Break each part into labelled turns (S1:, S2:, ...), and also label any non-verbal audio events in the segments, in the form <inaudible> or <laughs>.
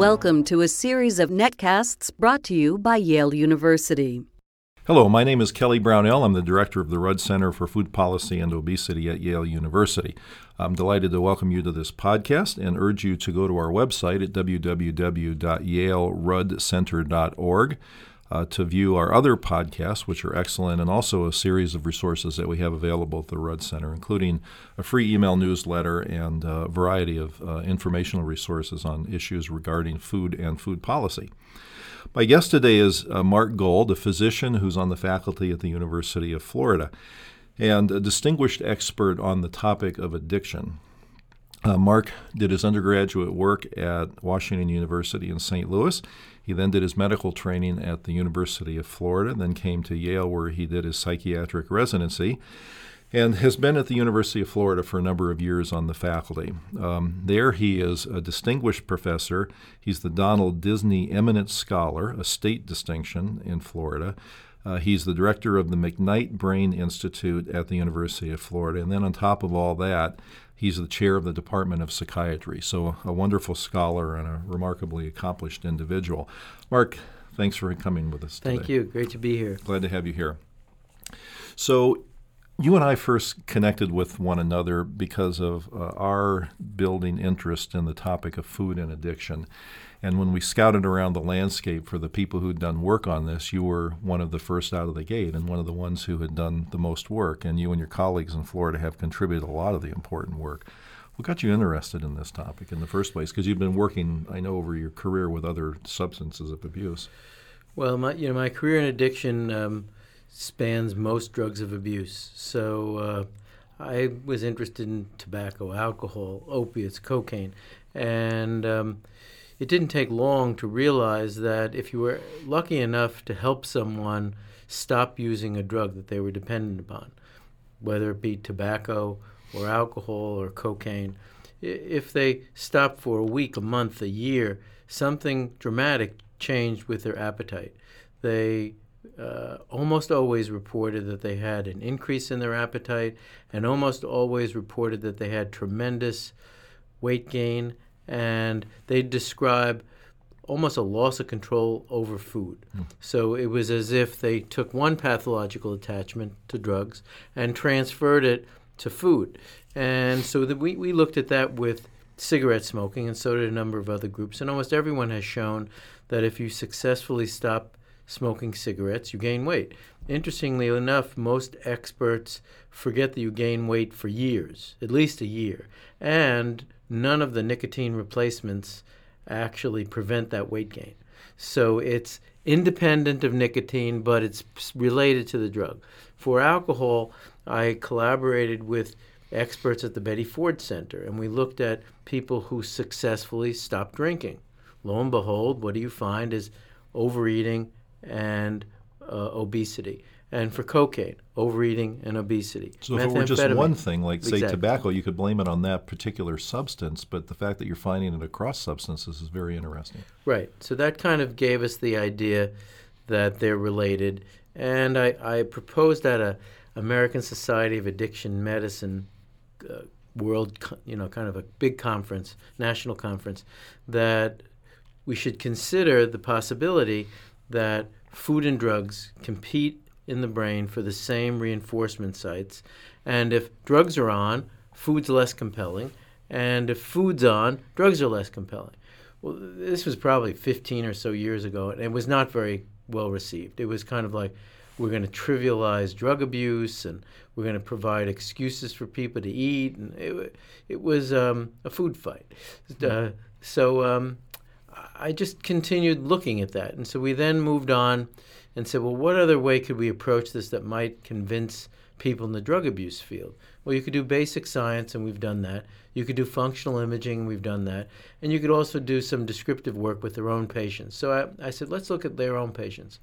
S1: Welcome to a series of netcasts brought to you by Yale University.
S2: Hello, my name is Kelly Brownell. I'm the director of the Rudd Center for Food Policy and Obesity at Yale University. I'm delighted to welcome you to this podcast and urge you to go to our website at www.yaleruddcenter.org uh, to view our other podcasts, which are excellent, and also a series of resources that we have available at the Rudd Center, including a free email newsletter and a variety of uh, informational resources on issues regarding food and food policy. My guest today is uh, Mark Gold, a physician who's on the faculty at the University of Florida and a distinguished expert on the topic of addiction. Uh, Mark did his undergraduate work at Washington University in St. Louis. He then did his medical training at the University of Florida, then came to Yale where he did his psychiatric residency, and has been at the University of Florida for a number of years on the faculty. Um, there he is a distinguished professor. He's the Donald Dizney Eminent Scholar, a state distinction in Florida. Uh, he's the director of the McKnight Brain Institute at the University of Florida. And then on top of all that, he's the chair of the Department of Psychiatry. So a wonderful scholar and a remarkably accomplished individual. Mark, thanks for coming with us
S3: today. Thank you. Great to be here.
S2: Glad to have you here. So you and I first connected with one another because of uh, our building interest in the topic of food and addiction. And when we scouted around the landscape for the people who'd done work on this, you were one of the first out of the gate and one of the ones who had done the most work. And you and your colleagues in Florida have contributed a lot of the important work. What got you interested in this topic in the first place? Because you've been working, I know, over your career with other substances of abuse.
S3: Well, my you know my career in addiction um, spans most drugs of abuse. So uh, I was interested in tobacco, alcohol, opiates, cocaine, and um, it didn't take long to realize that if you were lucky enough to help someone stop using a drug that they were dependent upon, whether it be tobacco or alcohol or cocaine, if they stopped for a week, a month, a year, something dramatic changed with their appetite. They uh, almost always reported that they had an increase in their appetite and almost always reported that they had tremendous weight gain and they describe almost a loss of control over food. Mm. So it was as if they took one pathological attachment to drugs and transferred it to food. And so the, we, we looked at that with cigarette smoking, and so did a number of other groups. And almost everyone has shown that if you successfully stop smoking cigarettes, you gain weight. Interestingly enough, most experts forget that you gain weight for years, at least a year. And none of the nicotine replacements actually prevent that weight gain. So it's independent of nicotine, but it's related to the drug. For alcohol, I collaborated with experts at the Betty Ford Center, and we looked at people who successfully stopped drinking. Lo and behold, what do you find is overeating and uh, obesity and for cocaine, overeating and obesity.
S2: So if it were just one thing, like say exactly. tobacco, you could blame it on that particular substance, but the fact that you're finding it across substances is very interesting.
S3: Right. So that kind of gave us the idea that they're related, and I, I proposed at a American Society of Addiction Medicine uh, world, you know, kind of a big conference, national conference, that we should consider the possibility that food and drugs compete in the brain for the same reinforcement sites. And if drugs are on, food's less compelling. And if food's on, drugs are less compelling. Well, this was probably 15 or so years ago, and it was not very well received. It was kind of like, we're going to trivialize drug abuse and we're going to provide excuses for people to eat. And it, it was um, a food fight. Uh, so um, I just continued looking at that. And so we then moved on and said, well, what other way could we approach this that might convince people in the drug abuse field? Well, you could do basic science, and we've done that. You could do functional imaging, we've done that. And you could also do some descriptive work with their own patients. So I, I said, let's look at their own patients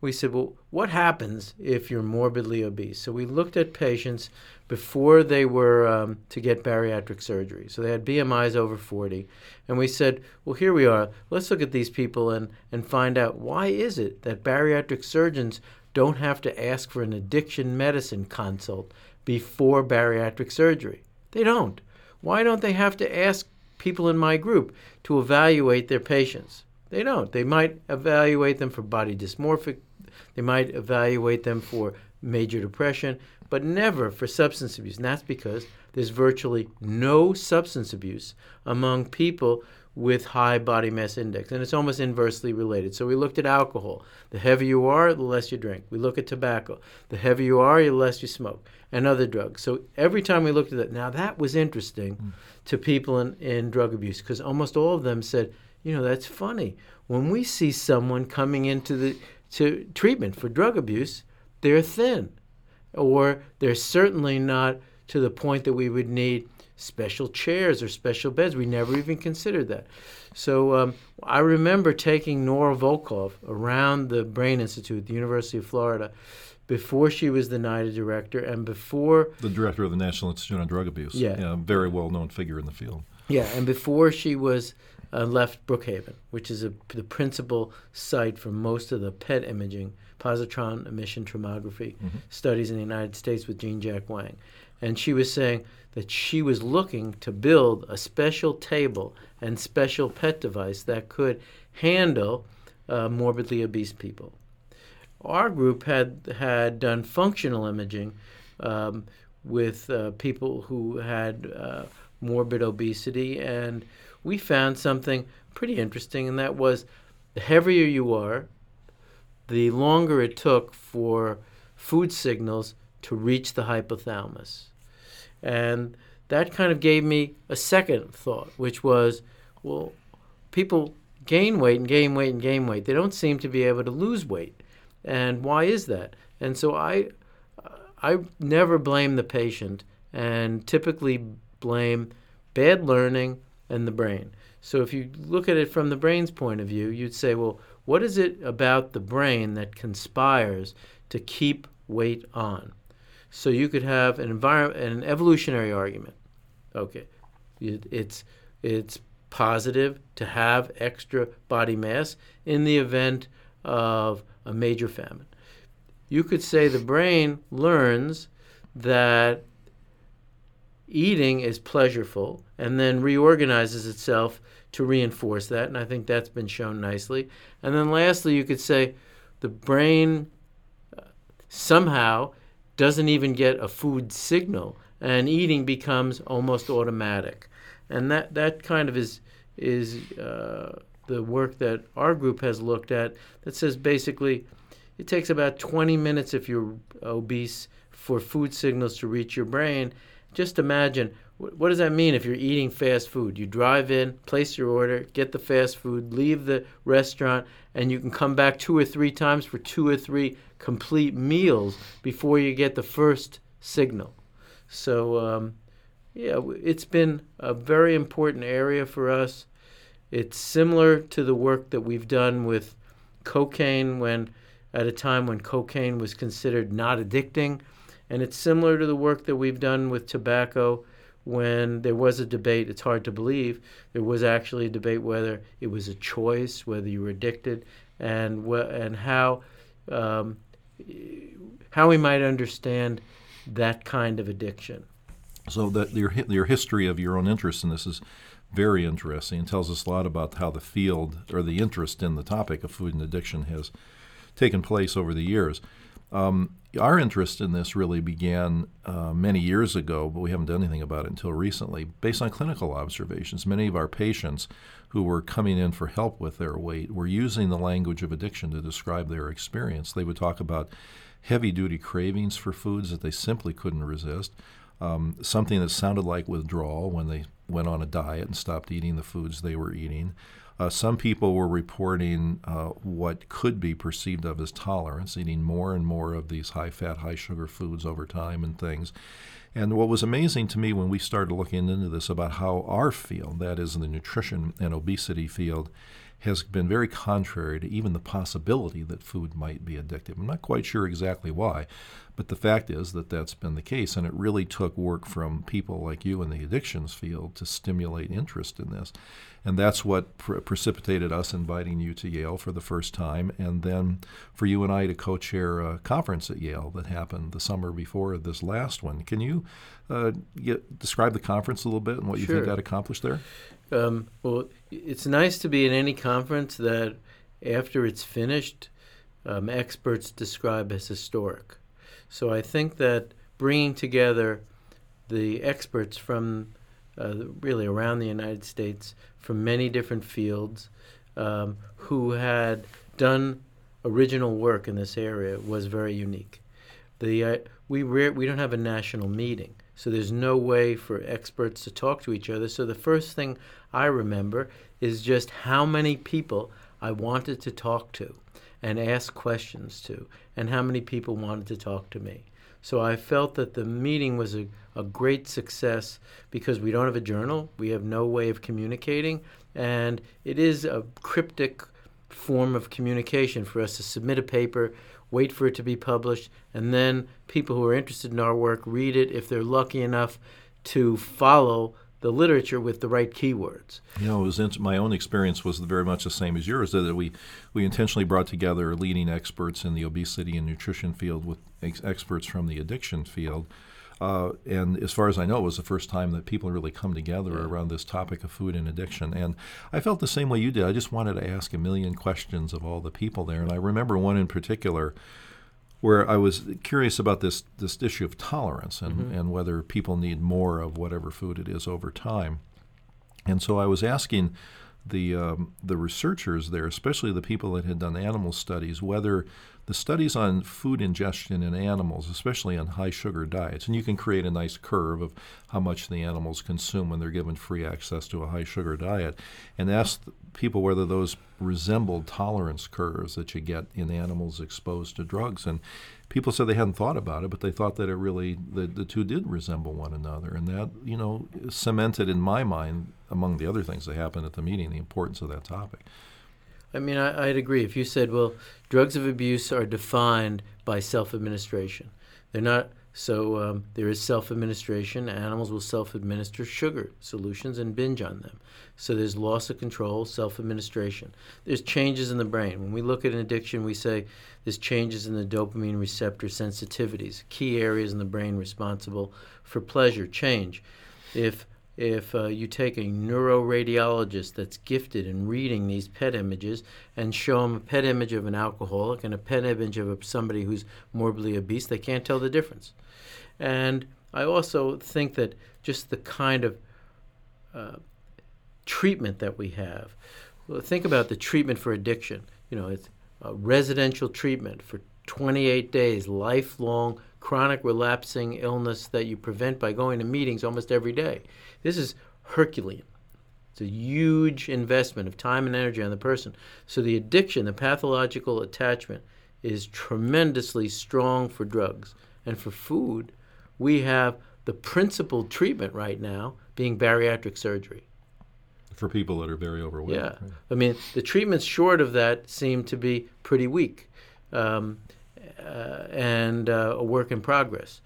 S3: we said, well, what happens if you're morbidly obese? So we looked at patients before they were um, to get bariatric surgery. So they had BMIs over 40. And we said, well, here we are. Let's look at these people and, and find out why is it that bariatric surgeons don't have to ask for an addiction medicine consult before bariatric surgery? They don't. Why don't they have to ask people in my group to evaluate their patients. They don't. They might evaluate them for body dysmorphic, they might evaluate them for major depression, but never for substance abuse. And that's because there's virtually no substance abuse among people with high body mass index, and it's almost inversely related. So we looked at alcohol. The heavier you are, the less you drink. We look at tobacco. The heavier you are, the less you smoke, and other drugs. So every time we looked at that, now that was interesting mm. to people in, in drug abuse because almost all of them said, you know, that's funny. When we see someone coming into the to treatment for drug abuse, they're thin, or they're certainly not to the point that we would need special chairs or special beds. We never even considered that. So um, I remember taking Nora Volkow around the Brain Institute at the University of Florida before she was the NIDA director and before
S2: the director of the National Institute on Drug Abuse. Yeah, yeah very well known figure in the field.
S3: Yeah, and before she was uh, left Brookhaven, which is a, the principal site for most of the PET imaging, positron emission tomography mm-hmm. studies in the United States with Gene-Jack Wang. And she was saying that she was looking to build a special table and special PET device that could handle uh, morbidly obese people. Our group had had done functional imaging um, with uh, people who had uh, morbid obesity, and we found something pretty interesting, and that was the heavier you are, the longer it took for food signals to reach the hypothalamus. And that kind of gave me a second thought, which was, well, people gain weight and gain weight and gain weight. They don't seem to be able to lose weight. And why is that? And so I I never blame the patient and typically blame bad learning and the brain. So if you look at it from the brain's point of view, you'd say, well, what is it about the brain that conspires to keep weight on? So you could have an environment, an evolutionary argument. Okay, it's it's positive to have extra body mass in the event of a major famine. You could say the brain learns that eating is pleasureful and then reorganizes itself to reinforce that. And I think that's been shown nicely. And then lastly, you could say the brain uh, somehow doesn't even get a food signal and eating becomes almost automatic. And that, that kind of is, is uh, the work that our group has looked at that says basically it takes about 20 minutes if you're obese for food signals to reach your brain just imagine what does that mean if you're eating fast food? You drive in, place your order, get the fast food, leave the restaurant, and you can come back two or three times for two or three complete meals before you get the first signal. So, um, yeah, it's been a very important area for us. It's similar to the work that we've done with cocaine when, at a time when cocaine was considered not addicting and it's similar to the work that we've done with tobacco when there was a debate, it's hard to believe, there was actually a debate whether it was a choice, whether you were addicted, and, wh- and how, um, how we might understand that kind of addiction.
S2: So that your, your history of your own interest in this is very interesting and tells us a lot about how the field or the interest in the topic of food and addiction has taken place over the years. Um, our interest in this really began uh, many years ago, but we haven't done anything about it until recently, based on clinical observations. Many of our patients who were coming in for help with their weight were using the language of addiction to describe their experience. They would talk about heavy duty cravings for foods that they simply couldn't resist, um, something that sounded like withdrawal when they went on a diet and stopped eating the foods they were eating. Uh, some people were reporting uh, what could be perceived of as tolerance, eating more and more of these high fat, high sugar foods over time and things. And what was amazing to me when we started looking into this about how our field, that is the nutrition and obesity field, has been very contrary to even the possibility that food might be addictive. I'm not quite sure exactly why, But the fact is that that's been the case, and it really took work from people like you in the addictions field to stimulate interest in this. And that's what pre- precipitated us inviting you to Yale for the first time, and then for you and I to co chair a conference at Yale that happened the summer before this last one. Can you uh, get, describe the conference a little bit and what you think that accomplished there?
S3: Um, well, it's nice to be in any conference that after it's finished, um, experts describe as historic. So I think that bringing together the experts from uh, really around the United States from many different fields um, who had done original work in this area was very unique. The uh, we rare, we don't have a national meeting, so there's no way for experts to talk to each other. So the first thing I remember is just how many people I wanted to talk to and ask questions to, and how many people wanted to talk to me. So I felt that the meeting was a, a great success because we don't have a journal, we have no way of communicating, and it is a cryptic form of communication for us to submit a paper, wait for it to be published, and then people who are interested in our work read it if they're lucky enough to follow the literature with the right keywords.
S2: You know, it was my own experience was very much the same as yours. That we we intentionally brought together leading experts in the obesity and nutrition field with ex- experts from the addiction field. Uh, and as far as I know, it was the first time that people really come together
S3: Yeah.
S2: around this topic of food and addiction. And I felt the same way you did. I just wanted to ask a million questions of all the people there. And I remember one in particular where I was curious about this this issue of tolerance and, mm-hmm. and whether people need more of whatever food it is over time. And so I was asking the um, the researchers there, especially the people that had done animal studies, whether the studies on food ingestion in animals, especially on high sugar diets, and you can create a nice curve of how much the animals consume when they're given free access to a high sugar diet, and ask people whether those resembled tolerance curves that you get in animals exposed to drugs. And people said they hadn't thought about it, but they thought that it really the, the two did resemble one another, and that you know cemented in my mind, among the other things that happened at the meeting, the importance of that topic.
S3: I mean, I, I'd agree. If you said, well, drugs of abuse are defined by self administration, they're not. So um, there is self administration. Animals will self administer sugar solutions and binge on them. So there's loss of control, self administration. There's changes in the brain. When we look at an addiction, we say there's changes in the dopamine receptor sensitivities, key areas in the brain responsible for pleasure, change. If if uh, you take a neuroradiologist that's gifted in reading these PET images and show them a PET image of an alcoholic and a PET image of somebody who's morbidly obese, they can't tell the difference. And I also think that just the kind of uh, treatment that we have. Think about the treatment for addiction. You know, it's residential treatment for 28 days, lifelong chronic relapsing illness that you prevent by going to meetings almost every day. This is Herculean. It's a huge investment of time and energy on the person. So the addiction, the pathological attachment, is tremendously strong for drugs. And for food, we have the principal treatment right now being bariatric surgery.
S2: For people that are very overweight.
S3: Yeah. I mean, the treatments short of that seem to be pretty weak um, and uh, a work in progress.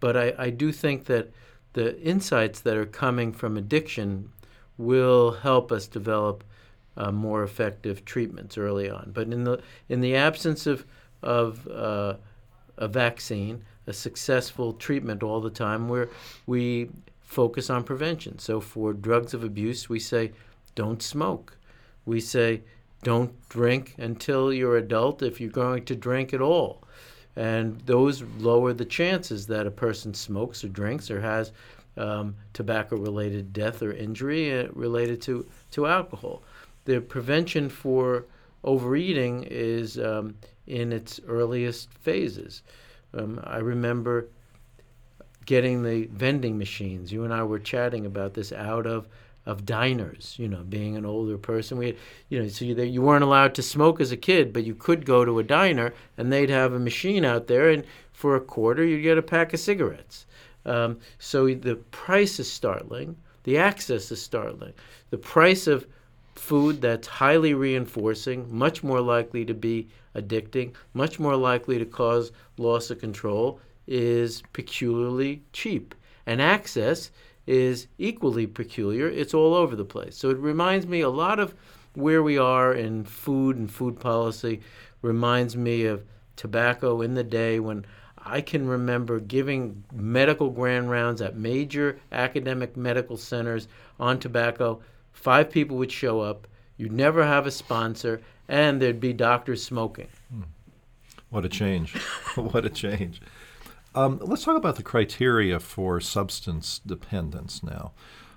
S3: But I, I do think that the insights that are coming from addiction will help us develop uh, more effective treatments early on. But in the in the absence of of uh, a vaccine, a successful treatment all the time, where we focus on prevention. So for drugs of abuse, we say don't smoke. We say don't drink until you're adult if you're going to drink at all. And those lower the chances that a person smokes or drinks or has um, tobacco related death or injury uh, related to, to alcohol. The prevention for overeating is um, in its earliest phases. Um, I remember getting the vending machines. You and I were chatting about this out of of diners. You know, being an older person, we, had, you know, so you, you weren't allowed to smoke as a kid, but you could go to a diner and they'd have a machine out there, and for a quarter you'd get a pack of cigarettes. Um, so the price is startling. The access is startling. The price of food that's highly reinforcing, much more likely to be addicting, much more likely to cause loss of control, is peculiarly cheap. And access is equally peculiar. It's all over the place. So it reminds me a lot of where we are in food and food policy reminds me of tobacco in the day when I can remember giving medical grand rounds at major academic medical centers on tobacco. Five people would show up. You'd never have a sponsor, and there'd be doctors smoking. Hmm.
S2: What a change. <laughs> what a change. Um, let's talk about the criteria for substance dependence now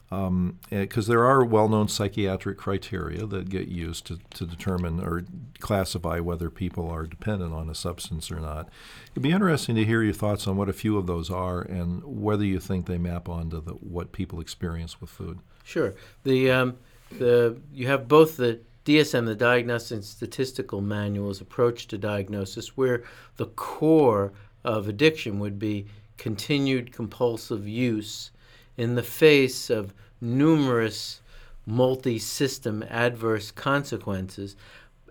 S2: because um, there are well-known psychiatric criteria that get used to, to determine or classify whether people are dependent on a substance or not. It'd be interesting to hear your thoughts on what a few of those are and whether you think they map onto the, what people experience with food.
S3: Sure. The um, the you have both the DSM, the Diagnostic and Statistical Manual's approach to diagnosis, where the core of addiction would be continued compulsive use in the face of numerous multi system adverse consequences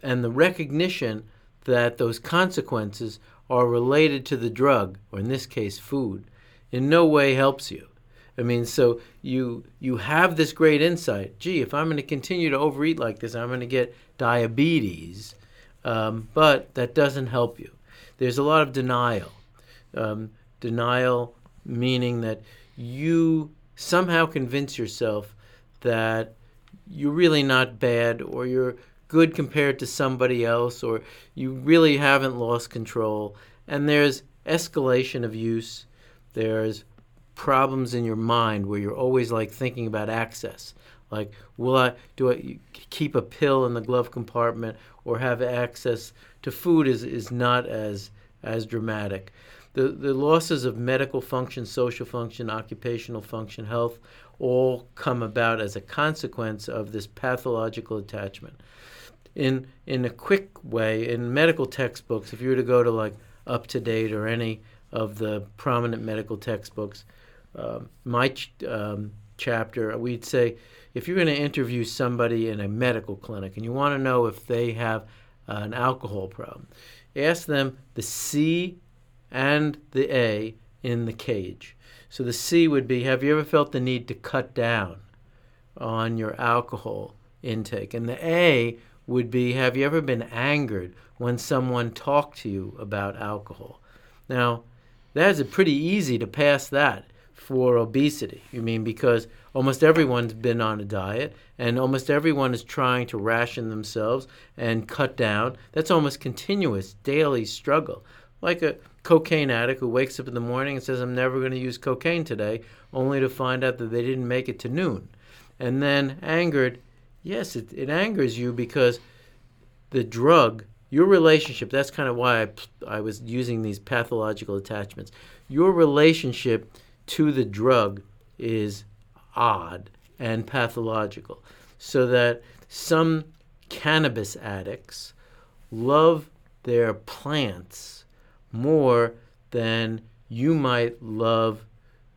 S3: and the recognition that those consequences are related to the drug, or in this case, food, in no way helps you. I mean, so you you have this great insight. Gee, if I'm going to continue to overeat like this, I'm going to get diabetes. Um, but that doesn't help you. There's a lot of denial. Um, denial meaning that you somehow convince yourself that you're really not bad or you're good compared to somebody else or you really haven't lost control. And there's escalation of use. There's problems in your mind where you're always like thinking about access. Like, will I do I keep a pill in the glove compartment or have access to food is, is not as as dramatic. The, the losses of medical function, social function, occupational function, health all come about as a consequence of this pathological attachment. In, in a quick way, in medical textbooks, if you were to go to like UpToDate or any of the prominent medical textbooks, uh, my ch- um, chapter, we'd say if you're going to interview somebody in a medical clinic and you want to know if they have uh, an alcohol problem, ask them the C and the A in the CAGE. So the C would be Have you ever felt the need to cut down on your alcohol intake? And the A would be Have you ever been angered when someone talked to you about alcohol? Now, that's pretty easy to pass that for obesity. You mean because almost everyone's been on a diet and almost everyone is trying to ration themselves and cut down. That's almost continuous daily struggle. Like a cocaine addict who wakes up in the morning and says, I'm never going to use cocaine today, only to find out that they didn't make it to noon. And then angered, yes, it, it angers you because the drug, your relationship, that's kind of why I, I was using these pathological attachments. Your relationship to the drug is odd and pathological. So that some cannabis addicts love their plants more than you might love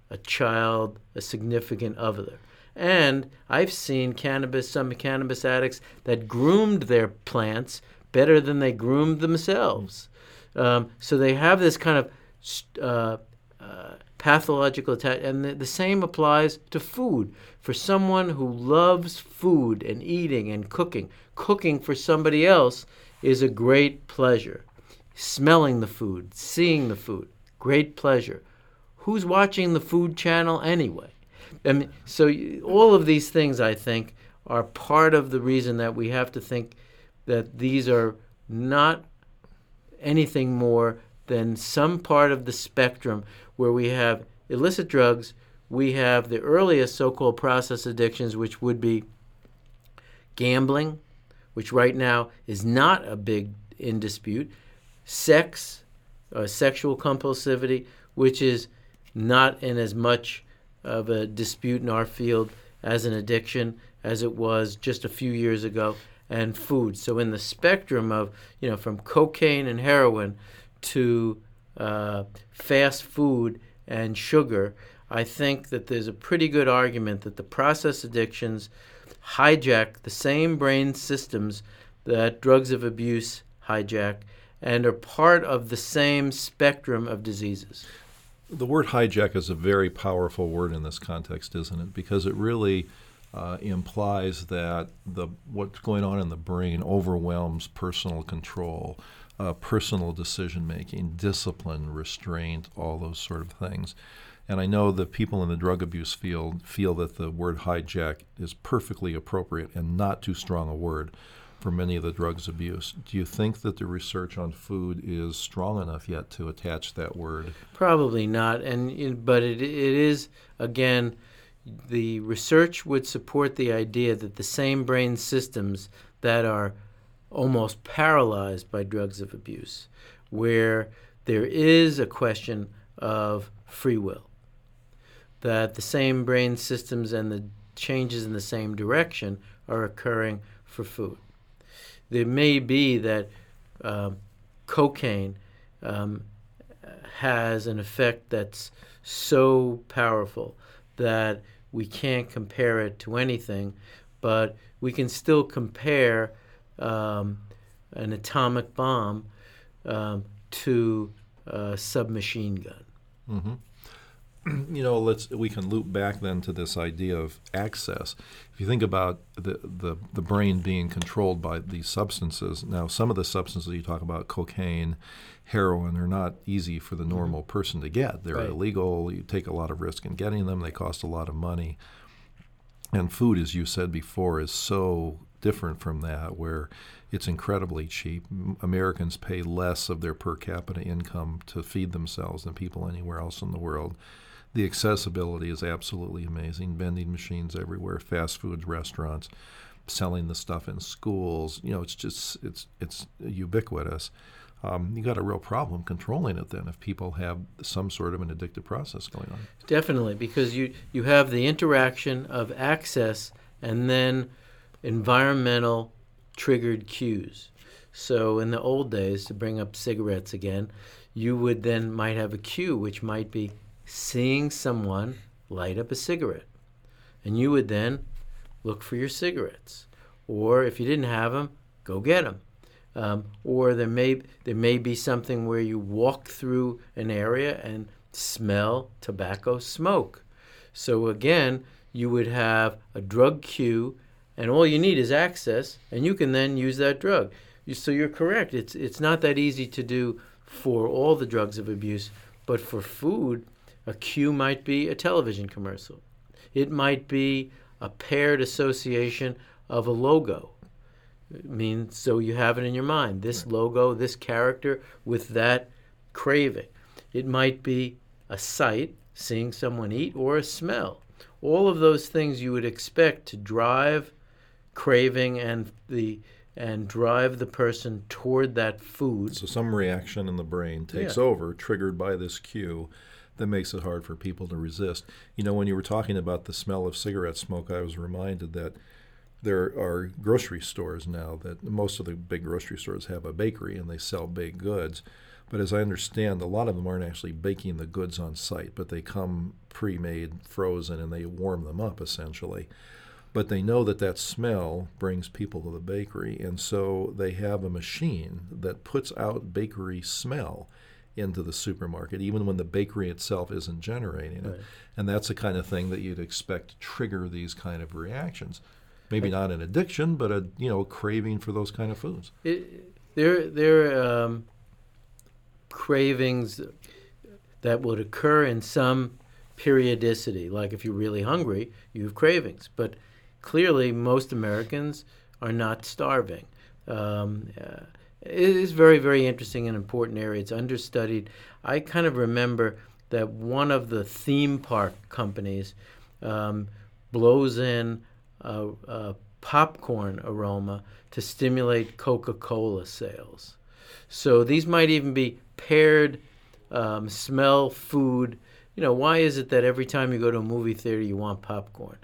S3: a child, a significant other. And I've seen cannabis, some cannabis addicts that groomed their plants better than they groomed themselves. Um, so they have this kind of uh, uh, pathological attachment. And the, the same applies to food. For someone who loves food and eating and cooking, cooking for somebody else is a great pleasure smelling the food, seeing the food, great pleasure. Who's watching the food channel anyway? I mean, so all of these things, I think, are part of the reason that we have to think that these are not anything more than some part of the spectrum where we have illicit drugs, we have the earliest so called process addictions, which would be gambling, which right now is not a big in dispute, sex, uh, sexual compulsivity, which is not in as much of a dispute in our field as an addiction as it was just a few years ago, and food. So in the spectrum of you know from cocaine and heroin to uh, fast food and sugar, I think that there's a pretty good argument that the process addictions hijack the same brain systems that drugs of abuse hijack and are part of the same spectrum of diseases.
S2: The word hijack is a very powerful word in this context, isn't it? Because it really uh, implies that the what's going on in the brain overwhelms personal control, uh, personal decision making, discipline, restraint, all those sort of things. And I know that people in the drug abuse field feel that the word hijack is perfectly appropriate and not too strong a word for many of the drugs abuse. Do you think that the research on food is strong enough yet to attach that word?
S3: Probably not, and but it it is again. The research would support the idea that the same brain systems that are almost paralyzed by drugs of abuse, where there is a question of free will, that the same brain systems and the changes in the same direction are occurring for food there may be that um, cocaine um, has an effect that's so powerful that we can't compare it to anything, but we can still compare um, an atomic bomb um, to a submachine gun.
S2: Mm-hmm. <clears throat> you know, let's we can loop back then to this idea of access. If you think about the, the, the brain being controlled by these substances, now some of the substances you talk about, cocaine, heroin, are not easy for the mm-hmm. normal mm-hmm. person to get. They're right. illegal. You take a lot of risk in getting them. They cost a lot of money. And food, as you said before, is so different from that, where it's incredibly cheap. Americans pay less of their per capita income to feed themselves than people anywhere else in the world the accessibility is absolutely amazing. Vending machines everywhere, fast food restaurants, selling the stuff in schools. You know, it's just it's it's ubiquitous. Um, you got a real problem controlling it then if people have some sort of an addictive process going on.
S3: Definitely, because you you have the interaction of access and then environmental triggered cues. So in the old days, to bring up cigarettes again, you would then might have a cue which might be seeing someone light up a cigarette. And you would then look for your cigarettes. Or if you didn't have them, go get them. Um, or there may there may be something where you walk through an area and smell tobacco smoke. So again, you would have a drug cue, and all you need is access, and you can then use that drug. You, so you're correct. It's it's not that easy to do for all the drugs of abuse, but for food, a cue might be a television commercial. It might be a paired association of a logo. It means so you have it in your mind. This right. logo, this character with that craving. It might be a sight, seeing someone eat, or a smell. All of those things you would expect to drive craving and the and drive the person toward that food.
S2: So some reaction in the brain takes yeah. over, triggered by this cue, that makes it hard for people to resist. You know, when you were talking about the smell of cigarette smoke, I was reminded that there are grocery stores now that most of the big grocery stores have a bakery and they sell baked goods. But as I understand, a lot of them aren't actually baking the goods on site, but they come pre made, frozen, and they warm them up essentially. But they know that that smell brings people to the bakery, and so they have a machine that puts out bakery smell into the supermarket, even when the bakery itself isn't generating it. Right. And that's the kind of thing that you'd expect to trigger these kind of reactions. Maybe not an addiction, but a you know craving for those kind of foods.
S3: It, there, there are um, cravings that would occur in some periodicity. Like if you're really hungry, you have cravings. But clearly, most Americans are not starving. Um, uh, it is very, very interesting and important area. It's understudied. I kind of remember that one of the theme park companies um, blows in a, a popcorn aroma to stimulate Coca Cola sales. So these might even be paired um, smell food. You know, why is it that every time you go to a movie theater you want popcorn?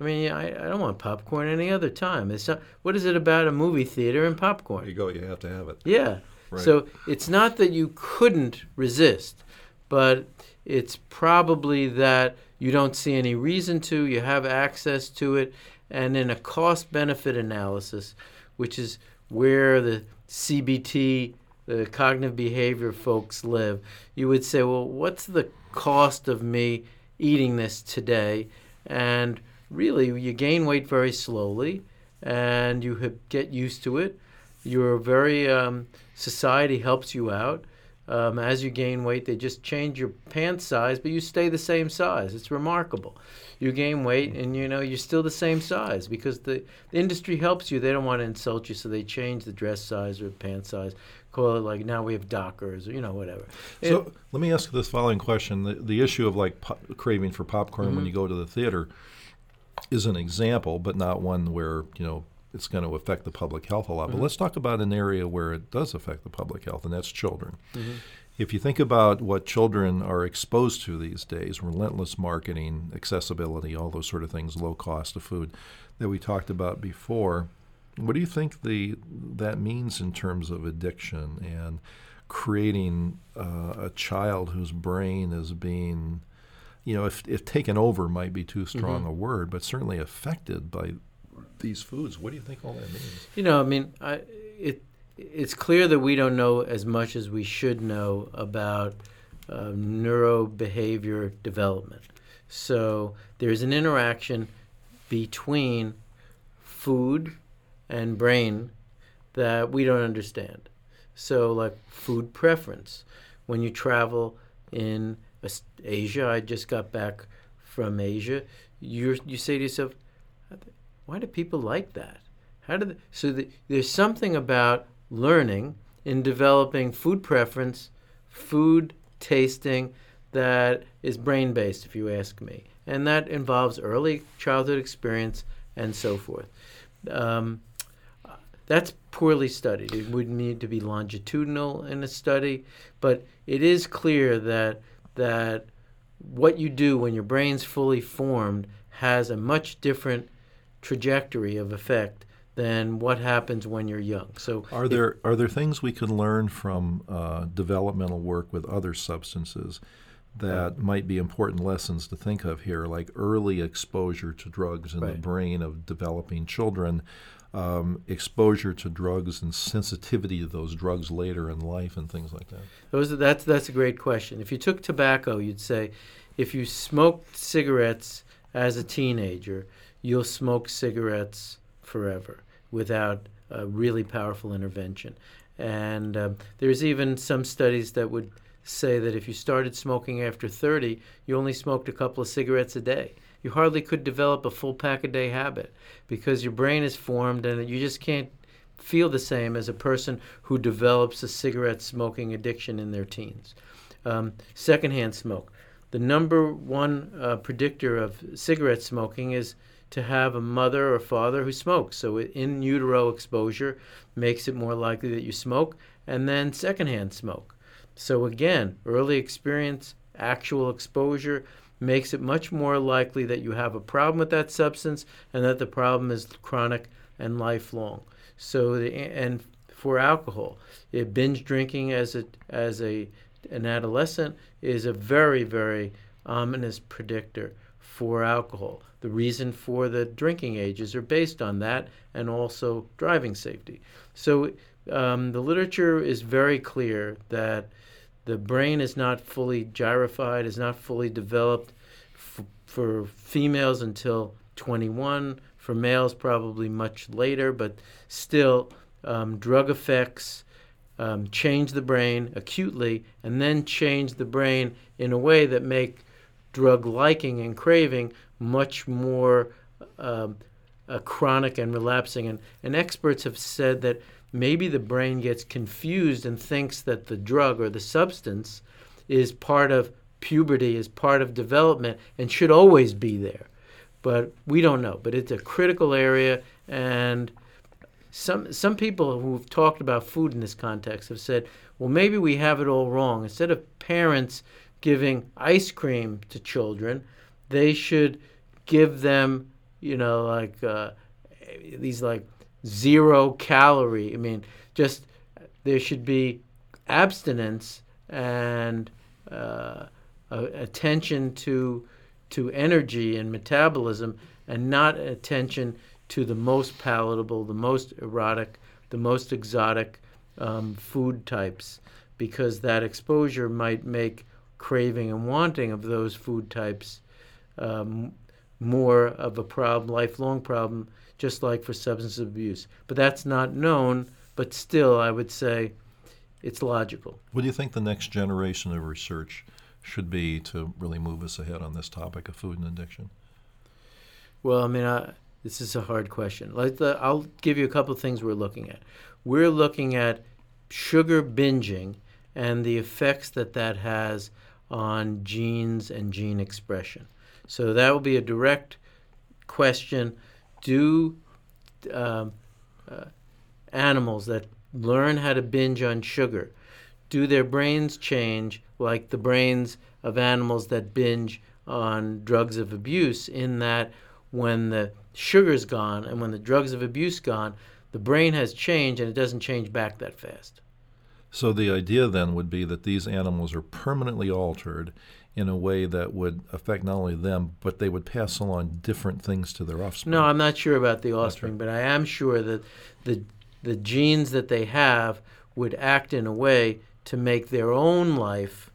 S3: I mean, I, I don't want popcorn any other time. It's not, what is it about a movie theater and popcorn?
S2: There you go. You have to have it.
S3: Yeah. Right. So it's not that you couldn't resist, but it's probably that you don't see any reason to. You have access to it, And in a cost benefit analysis, which is where the CBT, the cognitive behavior folks live, you would say, well, what's the cost of me eating this today? And really, you gain weight very slowly and you get used to it. You're very, um, society helps you out. Um, as you gain weight, they just change your pant size, but you stay the same size. It's remarkable. You gain weight, and you know you're still the same size because the, the industry helps you. They don't want to insult you, so they change the dress size or pant size. Call it like now we have Dockers or you know whatever.
S2: So let me ask you this following question: the, the issue of like po- craving for popcorn mm-hmm. when you go to the theater is an example, but not one where you know it's going to affect the public health a lot. Mm-hmm. But let's talk about an area where it does affect the public health, and that's children. Mm-hmm. If you think about what children are exposed to these days, relentless marketing, accessibility, all those sort of things, low cost of food that we talked about before, what do you think the that means in terms of addiction and creating uh, a child whose brain is being you know, if, if taken over might be too strong mm-hmm. a word, but certainly affected by these foods. What do you think all that means?
S3: You know, I mean, I, it it's clear that we don't know as much as we should know about uh, neurobehavior development. So there's an interaction between food and brain that we don't understand. So, like food preference. When you travel in Asia, I just got back from Asia, you you say to yourself, why do people like that? How do they, so the, there's something about learning in developing food preference, food tasting that is brain based, if you ask me, and that involves early childhood experience and so forth. Um, that's poorly studied. It would need to be longitudinal in a study, but it is clear that that what you do when your brain's fully formed has a much different trajectory of effect than what happens when you're young. So,
S2: are there are there things we can learn from uh, developmental work with other substances that might be important lessons to think of here, like early exposure to drugs in right. the brain of developing children, um, exposure to drugs and sensitivity to those drugs later in life, and things like that?
S3: Those are, that's that's a great question. If you took tobacco, you'd say if you smoked cigarettes as a teenager you'll smoke cigarettes forever without a really powerful intervention. And um, there's even some studies that would say that if you started smoking after 30, you only smoked a couple of cigarettes a day. You hardly could develop a full pack a day habit because your brain is formed and you just can't feel the same as a person who develops a cigarette smoking addiction in their teens. Um, secondhand smoke. The number one uh, predictor of cigarette smoking is to have a mother or father who smokes. So in utero exposure makes it more likely that you smoke, and then secondhand smoke. So again, early experience, actual exposure makes it much more likely that you have a problem with that substance and that the problem is chronic and lifelong. So the, and for alcohol, binge drinking as a as a an adolescent is a very very ominous predictor for alcohol. The reason for the drinking ages are based on that and also driving safety. So um, the literature is very clear that the brain is not fully gyrified, is not fully developed f- for females until 21, for males probably much later, but still, um, drug effects um, change the brain acutely and then change the brain in a way that make drug liking and craving much more uh, chronic and relapsing. And, and experts have said that maybe the brain gets confused and thinks that the drug or the substance is part of puberty, is part of development, and should always be there. But we don't know. But it's a critical area, and some some people who've talked about food in this context have said, well, maybe we have it all wrong. Instead of parents giving ice cream to children, they should give them, you know, like uh, these like zero calorie. I mean, just there should be abstinence and uh, attention to to energy and metabolism and not attention to the most palatable, the most erotic, the most exotic um, food types, because that exposure might make craving and wanting of those food types um, more of a problem, lifelong problem, just like for substance abuse. But that's not known, but still, I would say it's logical.
S2: What do you think the next generation of research should be to really move us ahead on this topic of food and addiction?
S3: Well, I mean, I, this is a hard question. Like the, I'll give you a couple of things we're looking at. We're looking at sugar binging and the effects that that has on genes and gene expression. So that will be a direct question. Do um, uh, animals that learn how to binge on sugar, do their brains change like the brains of animals that binge on drugs of abuse in that when the sugar's gone and when the drugs of abuse gone, the brain has changed and it doesn't change back that fast.
S2: So the idea then would be that these animals are permanently altered in a way that would affect not only them, but they would pass along different things to their offspring.
S3: No, I'm not sure about the offspring, right. but I am sure that the the genes that they have would act in a way to make their own life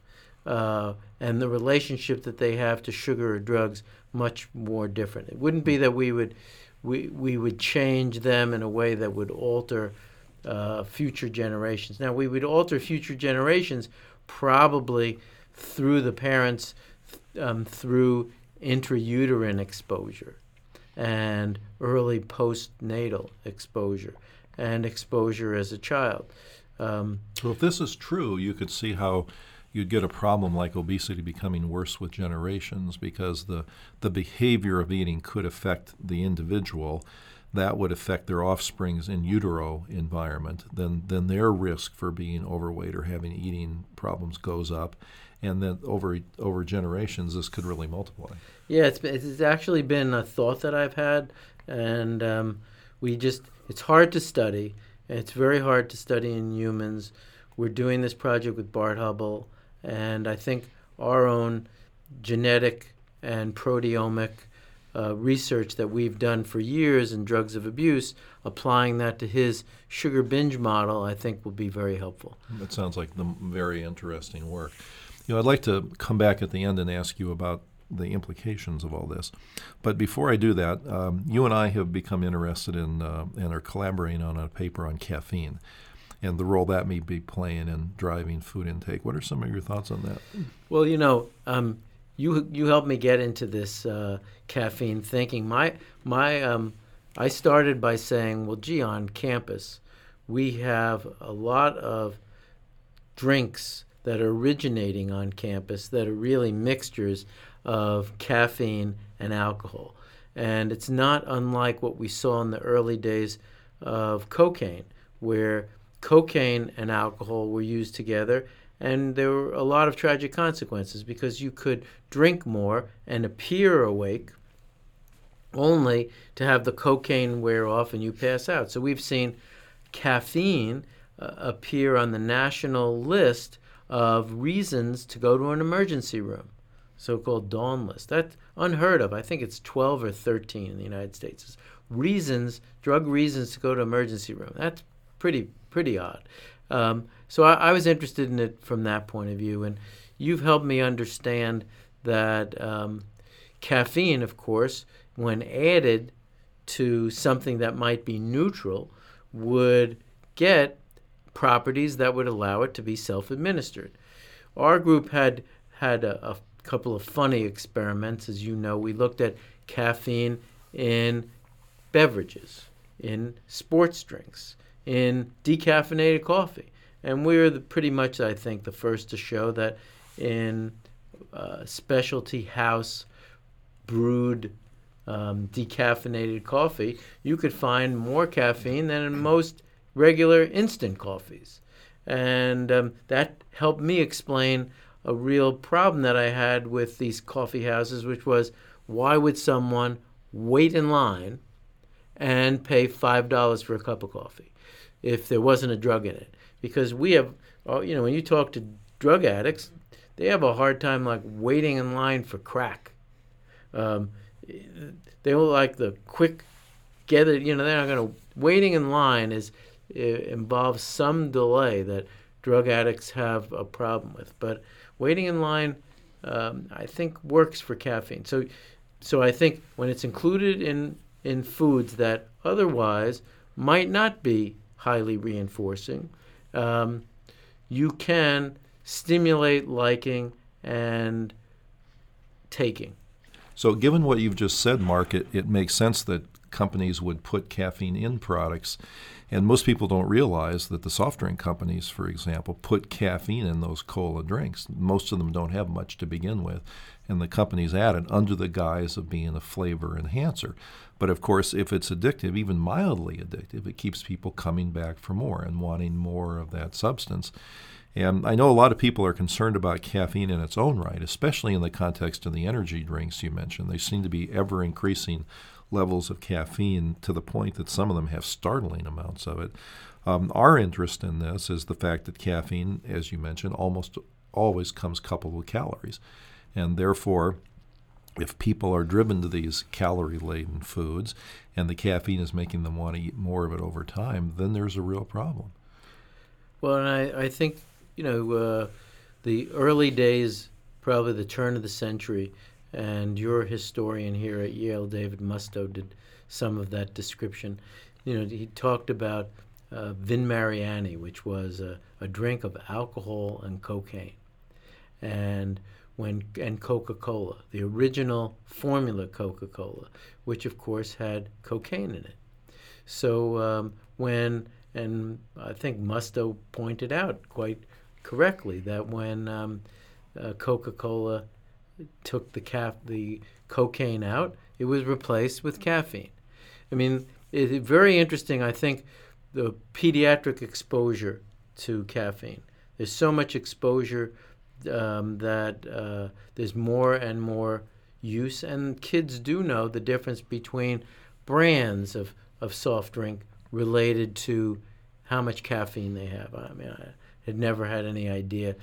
S3: uh, and the relationship that they have to sugar or drugs much more different. It wouldn't be that we would we we would change them in a way that would alter uh, future generations. Now, we would alter future generations probably through the parents, um, through intrauterine exposure and early postnatal exposure and exposure as a child.
S2: Um, so, if this is true, you could see how you'd get a problem like obesity becoming worse with generations because the, the behavior of eating could affect the individual. That would affect their offspring's in utero environment, then then their risk for being overweight or having eating problems goes up, and then over over generations this could really multiply.
S3: Yeah, it's it's actually been a thought that I've had, and um, we just it's hard to study. It's very hard to study in humans. We're doing this project with Bart Hoebel, and I think our own genetic and proteomic uh, research that we've done for years in drugs of abuse, applying that to his sugar binge model, I think will be very helpful.
S2: That sounds like the very interesting work. You know, I'd like to come back at the end and ask you about the implications of all this. But before I do that, um, you and I have become interested in uh, and are collaborating on a paper on caffeine and the role that may be playing in driving food intake. What are some of your thoughts on that?
S3: Well, you know, um, you you helped me get into this uh, caffeine thinking. My my um, I started by saying, well, gee, on campus we have a lot of drinks that are originating on campus that are really mixtures of caffeine and alcohol. And it's not unlike what we saw in the early days of cocaine, where cocaine and alcohol were used together and there were a lot of tragic consequences because you could drink more and appear awake only to have the cocaine wear off and you pass out. So we've seen caffeine uh, appear on the national list of reasons to go to an emergency room, so-called DAWN list. That's unheard of. I think it's 12 or 13 in the United States. It's reasons, drug reasons to go to emergency room. That's pretty pretty odd. Um, so I, I, was interested in it from that point of view, and you've helped me understand that um, caffeine, of course, when added to something that might be neutral, would get properties that would allow it to be self-administered. Our group had had a, a couple of funny experiments, as you know. We looked at caffeine in beverages, in sports drinks, in decaffeinated coffee. And we're the, pretty much, I think, the first to show that in uh, specialty house brewed um, decaffeinated coffee, you could find more caffeine than in most regular instant coffees. And um, that helped me explain a real problem that I had with these coffee houses, which was why would someone wait in line and pay $5 for a cup of coffee if there wasn't a drug in it? because we have, uh, you know, when you talk to drug addicts, they have a hard time like waiting in line for crack. Um, they all like the quick get it. You know, they're not going to waiting in line is involves some delay that drug addicts have a problem with. But waiting in line, um, I think, works for caffeine. So, so I think when it's included in in foods that otherwise might not be highly reinforcing, um, you can stimulate liking and taking.
S2: So, given what you've just said, Mark, it, it makes sense that companies would put caffeine in products. And most people don't realize that the soft drink companies, for example, put caffeine in those cola drinks. Most of them don't have much to begin with, and the companies add it under the guise of being a flavor enhancer. But of course, if it's addictive, even mildly addictive, it keeps people coming back for more and wanting more of that substance. And I know a lot of people are concerned about caffeine in its own right, especially in the context of the energy drinks you mentioned. They seem to be ever increasing levels of caffeine to the point that some of them have startling amounts of it. Um, our interest in this is the fact that caffeine, as you mentioned, almost always comes coupled with calories. And therefore, if people are driven to these calorie laden foods and the caffeine is making them want to eat more of it over time, then there's a real problem.
S3: Well, and I, I think, you know, uh, the early days, probably the turn of the century, and your historian here at Yale, David Musto, did some of that description. You know, he talked about uh, Vin Mariani, which was a, a drink of alcohol and cocaine, and when and Coca-Cola, the original formula Coca-Cola, which of course had cocaine in it. So um, when and I think Musto pointed out quite correctly that when um, uh, Coca-Cola took the cap the cocaine out, it was replaced with caffeine. I mean, it's very interesting. I think the pediatric exposure to caffeine. There's so much exposure um, that uh, there's more and more use, and kids do know the difference between brands of, of soft drink related to how much caffeine they have. I mean, I had never had any idea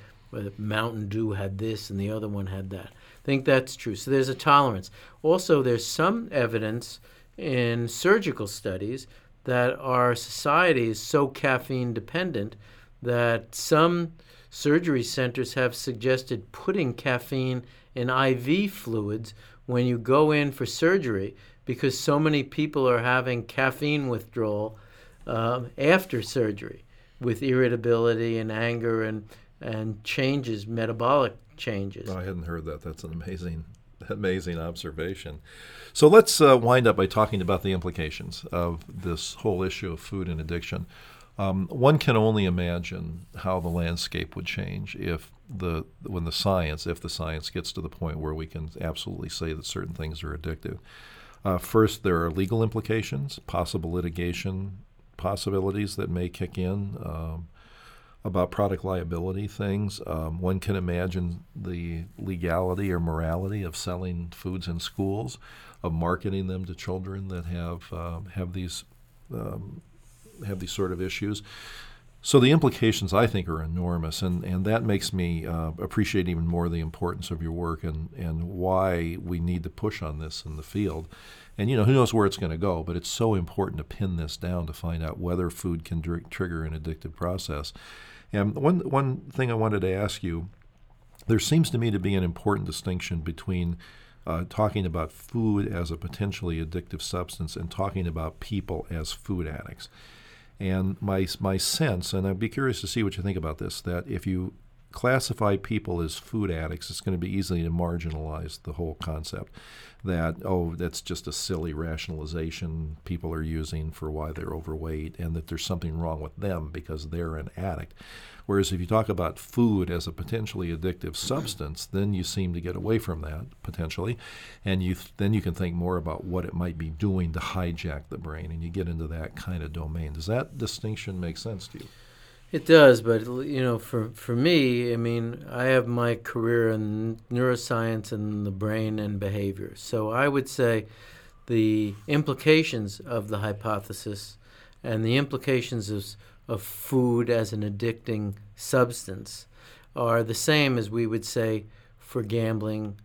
S3: Mountain Dew had this and the other one had that I think that's true. So there's a tolerance. Also, there's some evidence in surgical studies that our society is so caffeine dependent that some surgery centers have suggested putting caffeine in IV fluids when you go in for surgery because so many people are having caffeine withdrawal um, after surgery with irritability and anger and, and changes, metabolic changes.
S2: I hadn't heard that. That's an amazing, <laughs> amazing observation. So let's uh, wind up by talking about the implications of this whole issue of food and addiction. Um, one can only imagine how the landscape would change if the when the science, if the science gets to the point where we can absolutely say that certain things are addictive. Uh, first, there are legal implications, possible litigation possibilities that may kick in. Um, about product liability things. Um, one can imagine the legality or morality of selling foods in schools, of marketing them to children that have uh, have these um, have these sort of issues. So the implications, I think, are enormous, and, and that makes me uh, appreciate even more the importance of your work and, and why we need to push on this in the field. And you know, who knows where it's going to go, but it's so important to pin this down to find out whether food can dr- trigger an addictive process. And one one thing I wanted to ask you, there seems to me to be an important distinction between uh, talking about food as a potentially addictive substance and talking about people as food addicts. And my my sense, and I'd be curious to see what you think about this, that if you classify people as food addicts, it's going to be easy to marginalize the whole concept. That, oh, that's just a silly rationalization people are using for why they're overweight, and that there's something wrong with them because they're an addict. Whereas if you talk about food as a potentially addictive substance, then you seem to get away from that potentially, and you th- then you can think more about what it might be doing to hijack the brain, and you get into that kind of domain. Does that distinction make sense to you?
S3: It does, but you know, for for me, I mean, I have my career in neuroscience and the brain and behavior. So I would say the implications of the hypothesis and the implications of of food as an addicting substance are the same as we would say for gambling,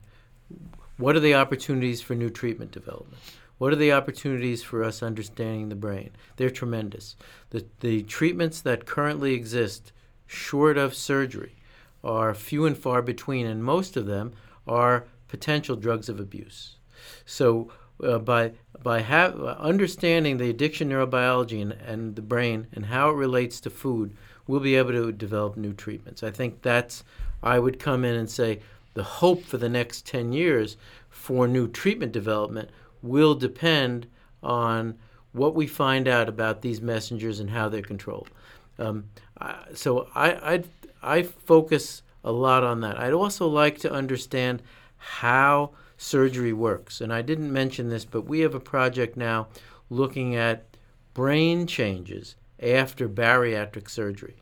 S3: what are the opportunities for new treatment development? What are the opportunities for us understanding the brain? They're tremendous. The, the treatments that currently exist, short of surgery, are few and far between, and most of them are potential drugs of abuse. So, uh, by by ha- understanding the addiction neurobiology and, and the brain and how it relates to food, we'll be able to develop new treatments. I think that's I would come in and say the hope for the next 10 years for new treatment development will depend on what we find out about these messengers and how they're controlled. Um, so I, I, I focus a lot on that. I'd also like to understand how surgery works. And I didn't mention this, but we have a project now looking at brain changes after bariatric surgery.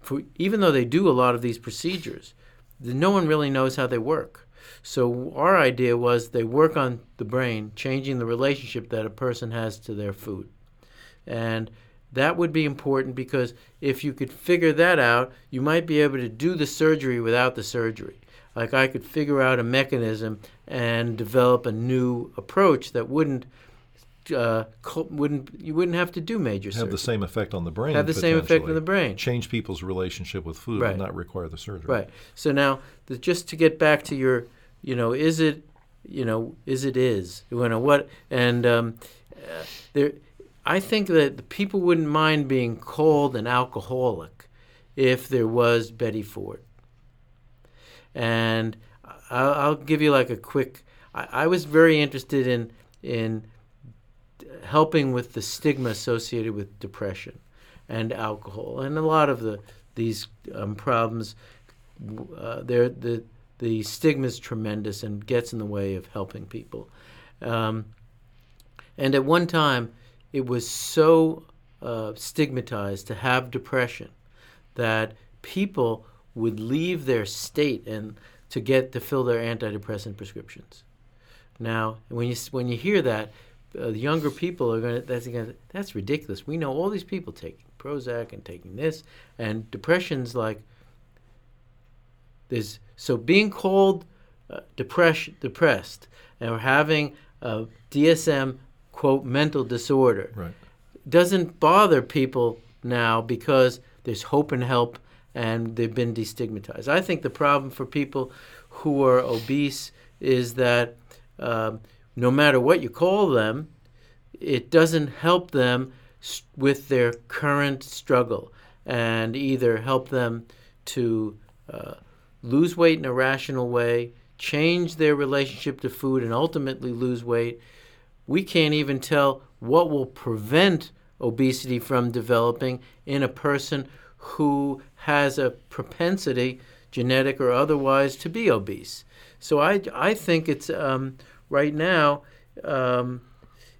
S3: For, even though they do a lot of these procedures, no one really knows how they work. So our idea was they work on the brain, changing the relationship that a person has to their food. And that would be important because if you could figure that out, you might be able to do the surgery without the surgery. Like I could figure out a mechanism and develop a new approach that wouldn't uh, wouldn't you wouldn't have to do major
S2: have
S3: surgery.
S2: the same effect on the brain.
S3: Have the same effect on the brain.
S2: Change people's relationship with food,
S3: right.
S2: and not require the surgery.
S3: Right. So now, the, just to get back to your you know, is it, you know, is it is, you know what, and um, uh, there, I think that the people wouldn't mind being called an alcoholic if there was Betty Ford. And I'll, I'll give you like a quick. I, I was very interested in in helping with the stigma associated with depression and alcohol, and a lot of the these um, problems. Uh, they're the the stigma is tremendous and gets in the way of helping people. Um, and at one time, it was so uh, stigmatized to have depression that people would leave their state and to get to fill their antidepressant prescriptions. Now, when you when you hear that, uh, the younger people are going to that's gonna, that's ridiculous. We know all these people taking Prozac and taking this, and depression's like there's so being called uh, depression, depressed, and having a DSM quote mental disorder
S2: right.
S3: doesn't bother people now because there's hope and help and they've been destigmatized. I think the problem for people who are obese is that um, no matter what you call them, it doesn't help them with their current struggle and either help them to uh, lose weight in a rational way, change their relationship to food, and ultimately lose weight, we can't even tell what will prevent obesity from developing in a person who has a propensity, genetic or otherwise, to be obese. So I, I think it's um, right now, um,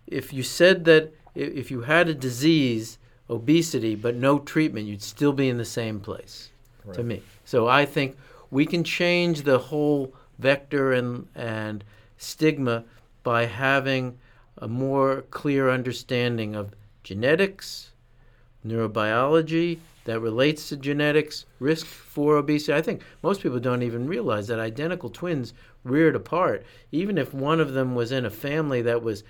S3: if you said that if you had a disease, obesity, but no treatment, you'd still be in the same place right. to me. So I think we can change the whole vector and, and stigma by having a more clear understanding of genetics, neurobiology that relates to genetics, risk for obesity. I think most people don't even realize that identical twins reared apart, even if one of them was in a family that was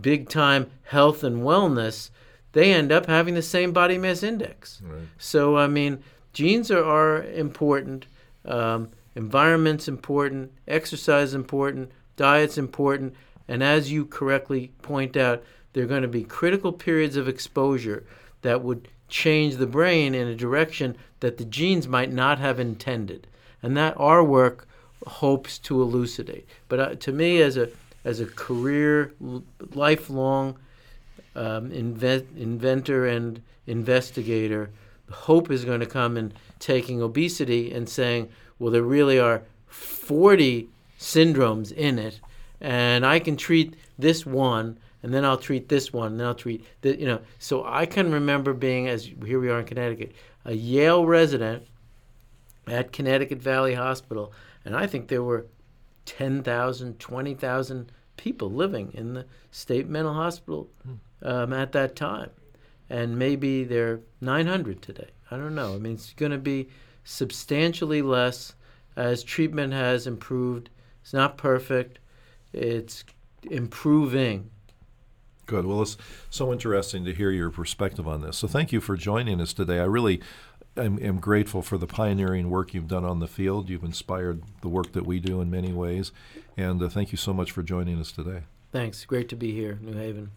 S3: big time health and wellness, they end up having the same body mass index. Right. So, I mean, genes are, are important. Um, environment's important, exercise is important, diet's important, and as you correctly point out, there are going to be critical periods of exposure that would change the brain in a direction that the genes might not have intended, and that our work hopes to elucidate. But uh, to me, as a as a career, lifelong um, invent, inventor and investigator, hope is going to come in taking obesity and saying, well, there really are 40 syndromes in it, and I can treat this one, and then I'll treat this one, and then I'll treat the, you know. So I can remember being, as here we are in Connecticut, a Yale resident at Connecticut Valley Hospital, and I think there were 10,000, 20,000 people living in the state mental hospital hmm. um, at that time. And maybe they're 900 today. I don't know. I mean, it's going to be substantially less as treatment has improved. It's not perfect. it's improving.
S2: Good. Well, it's so interesting to hear your perspective on this. So, thank you for joining us today. I really am, am grateful for the pioneering work you've done on the field. You've inspired the work that we do in many ways. And uh, thank you so much for joining us today.
S3: Thanks. Great to be here, New Haven.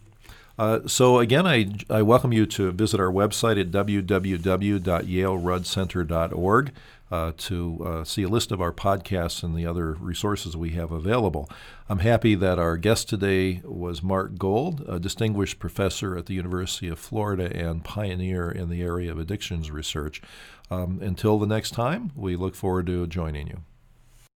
S2: Uh, so again, I, I welcome you to visit our website at www.yaleruddcenter.org uh, to uh, see a list of our podcasts and the other resources we have available. I'm happy that our guest today was Mark Gold, a distinguished professor at the University of Florida and pioneer in the area of addictions research. Um, until the next time, we look forward to joining you.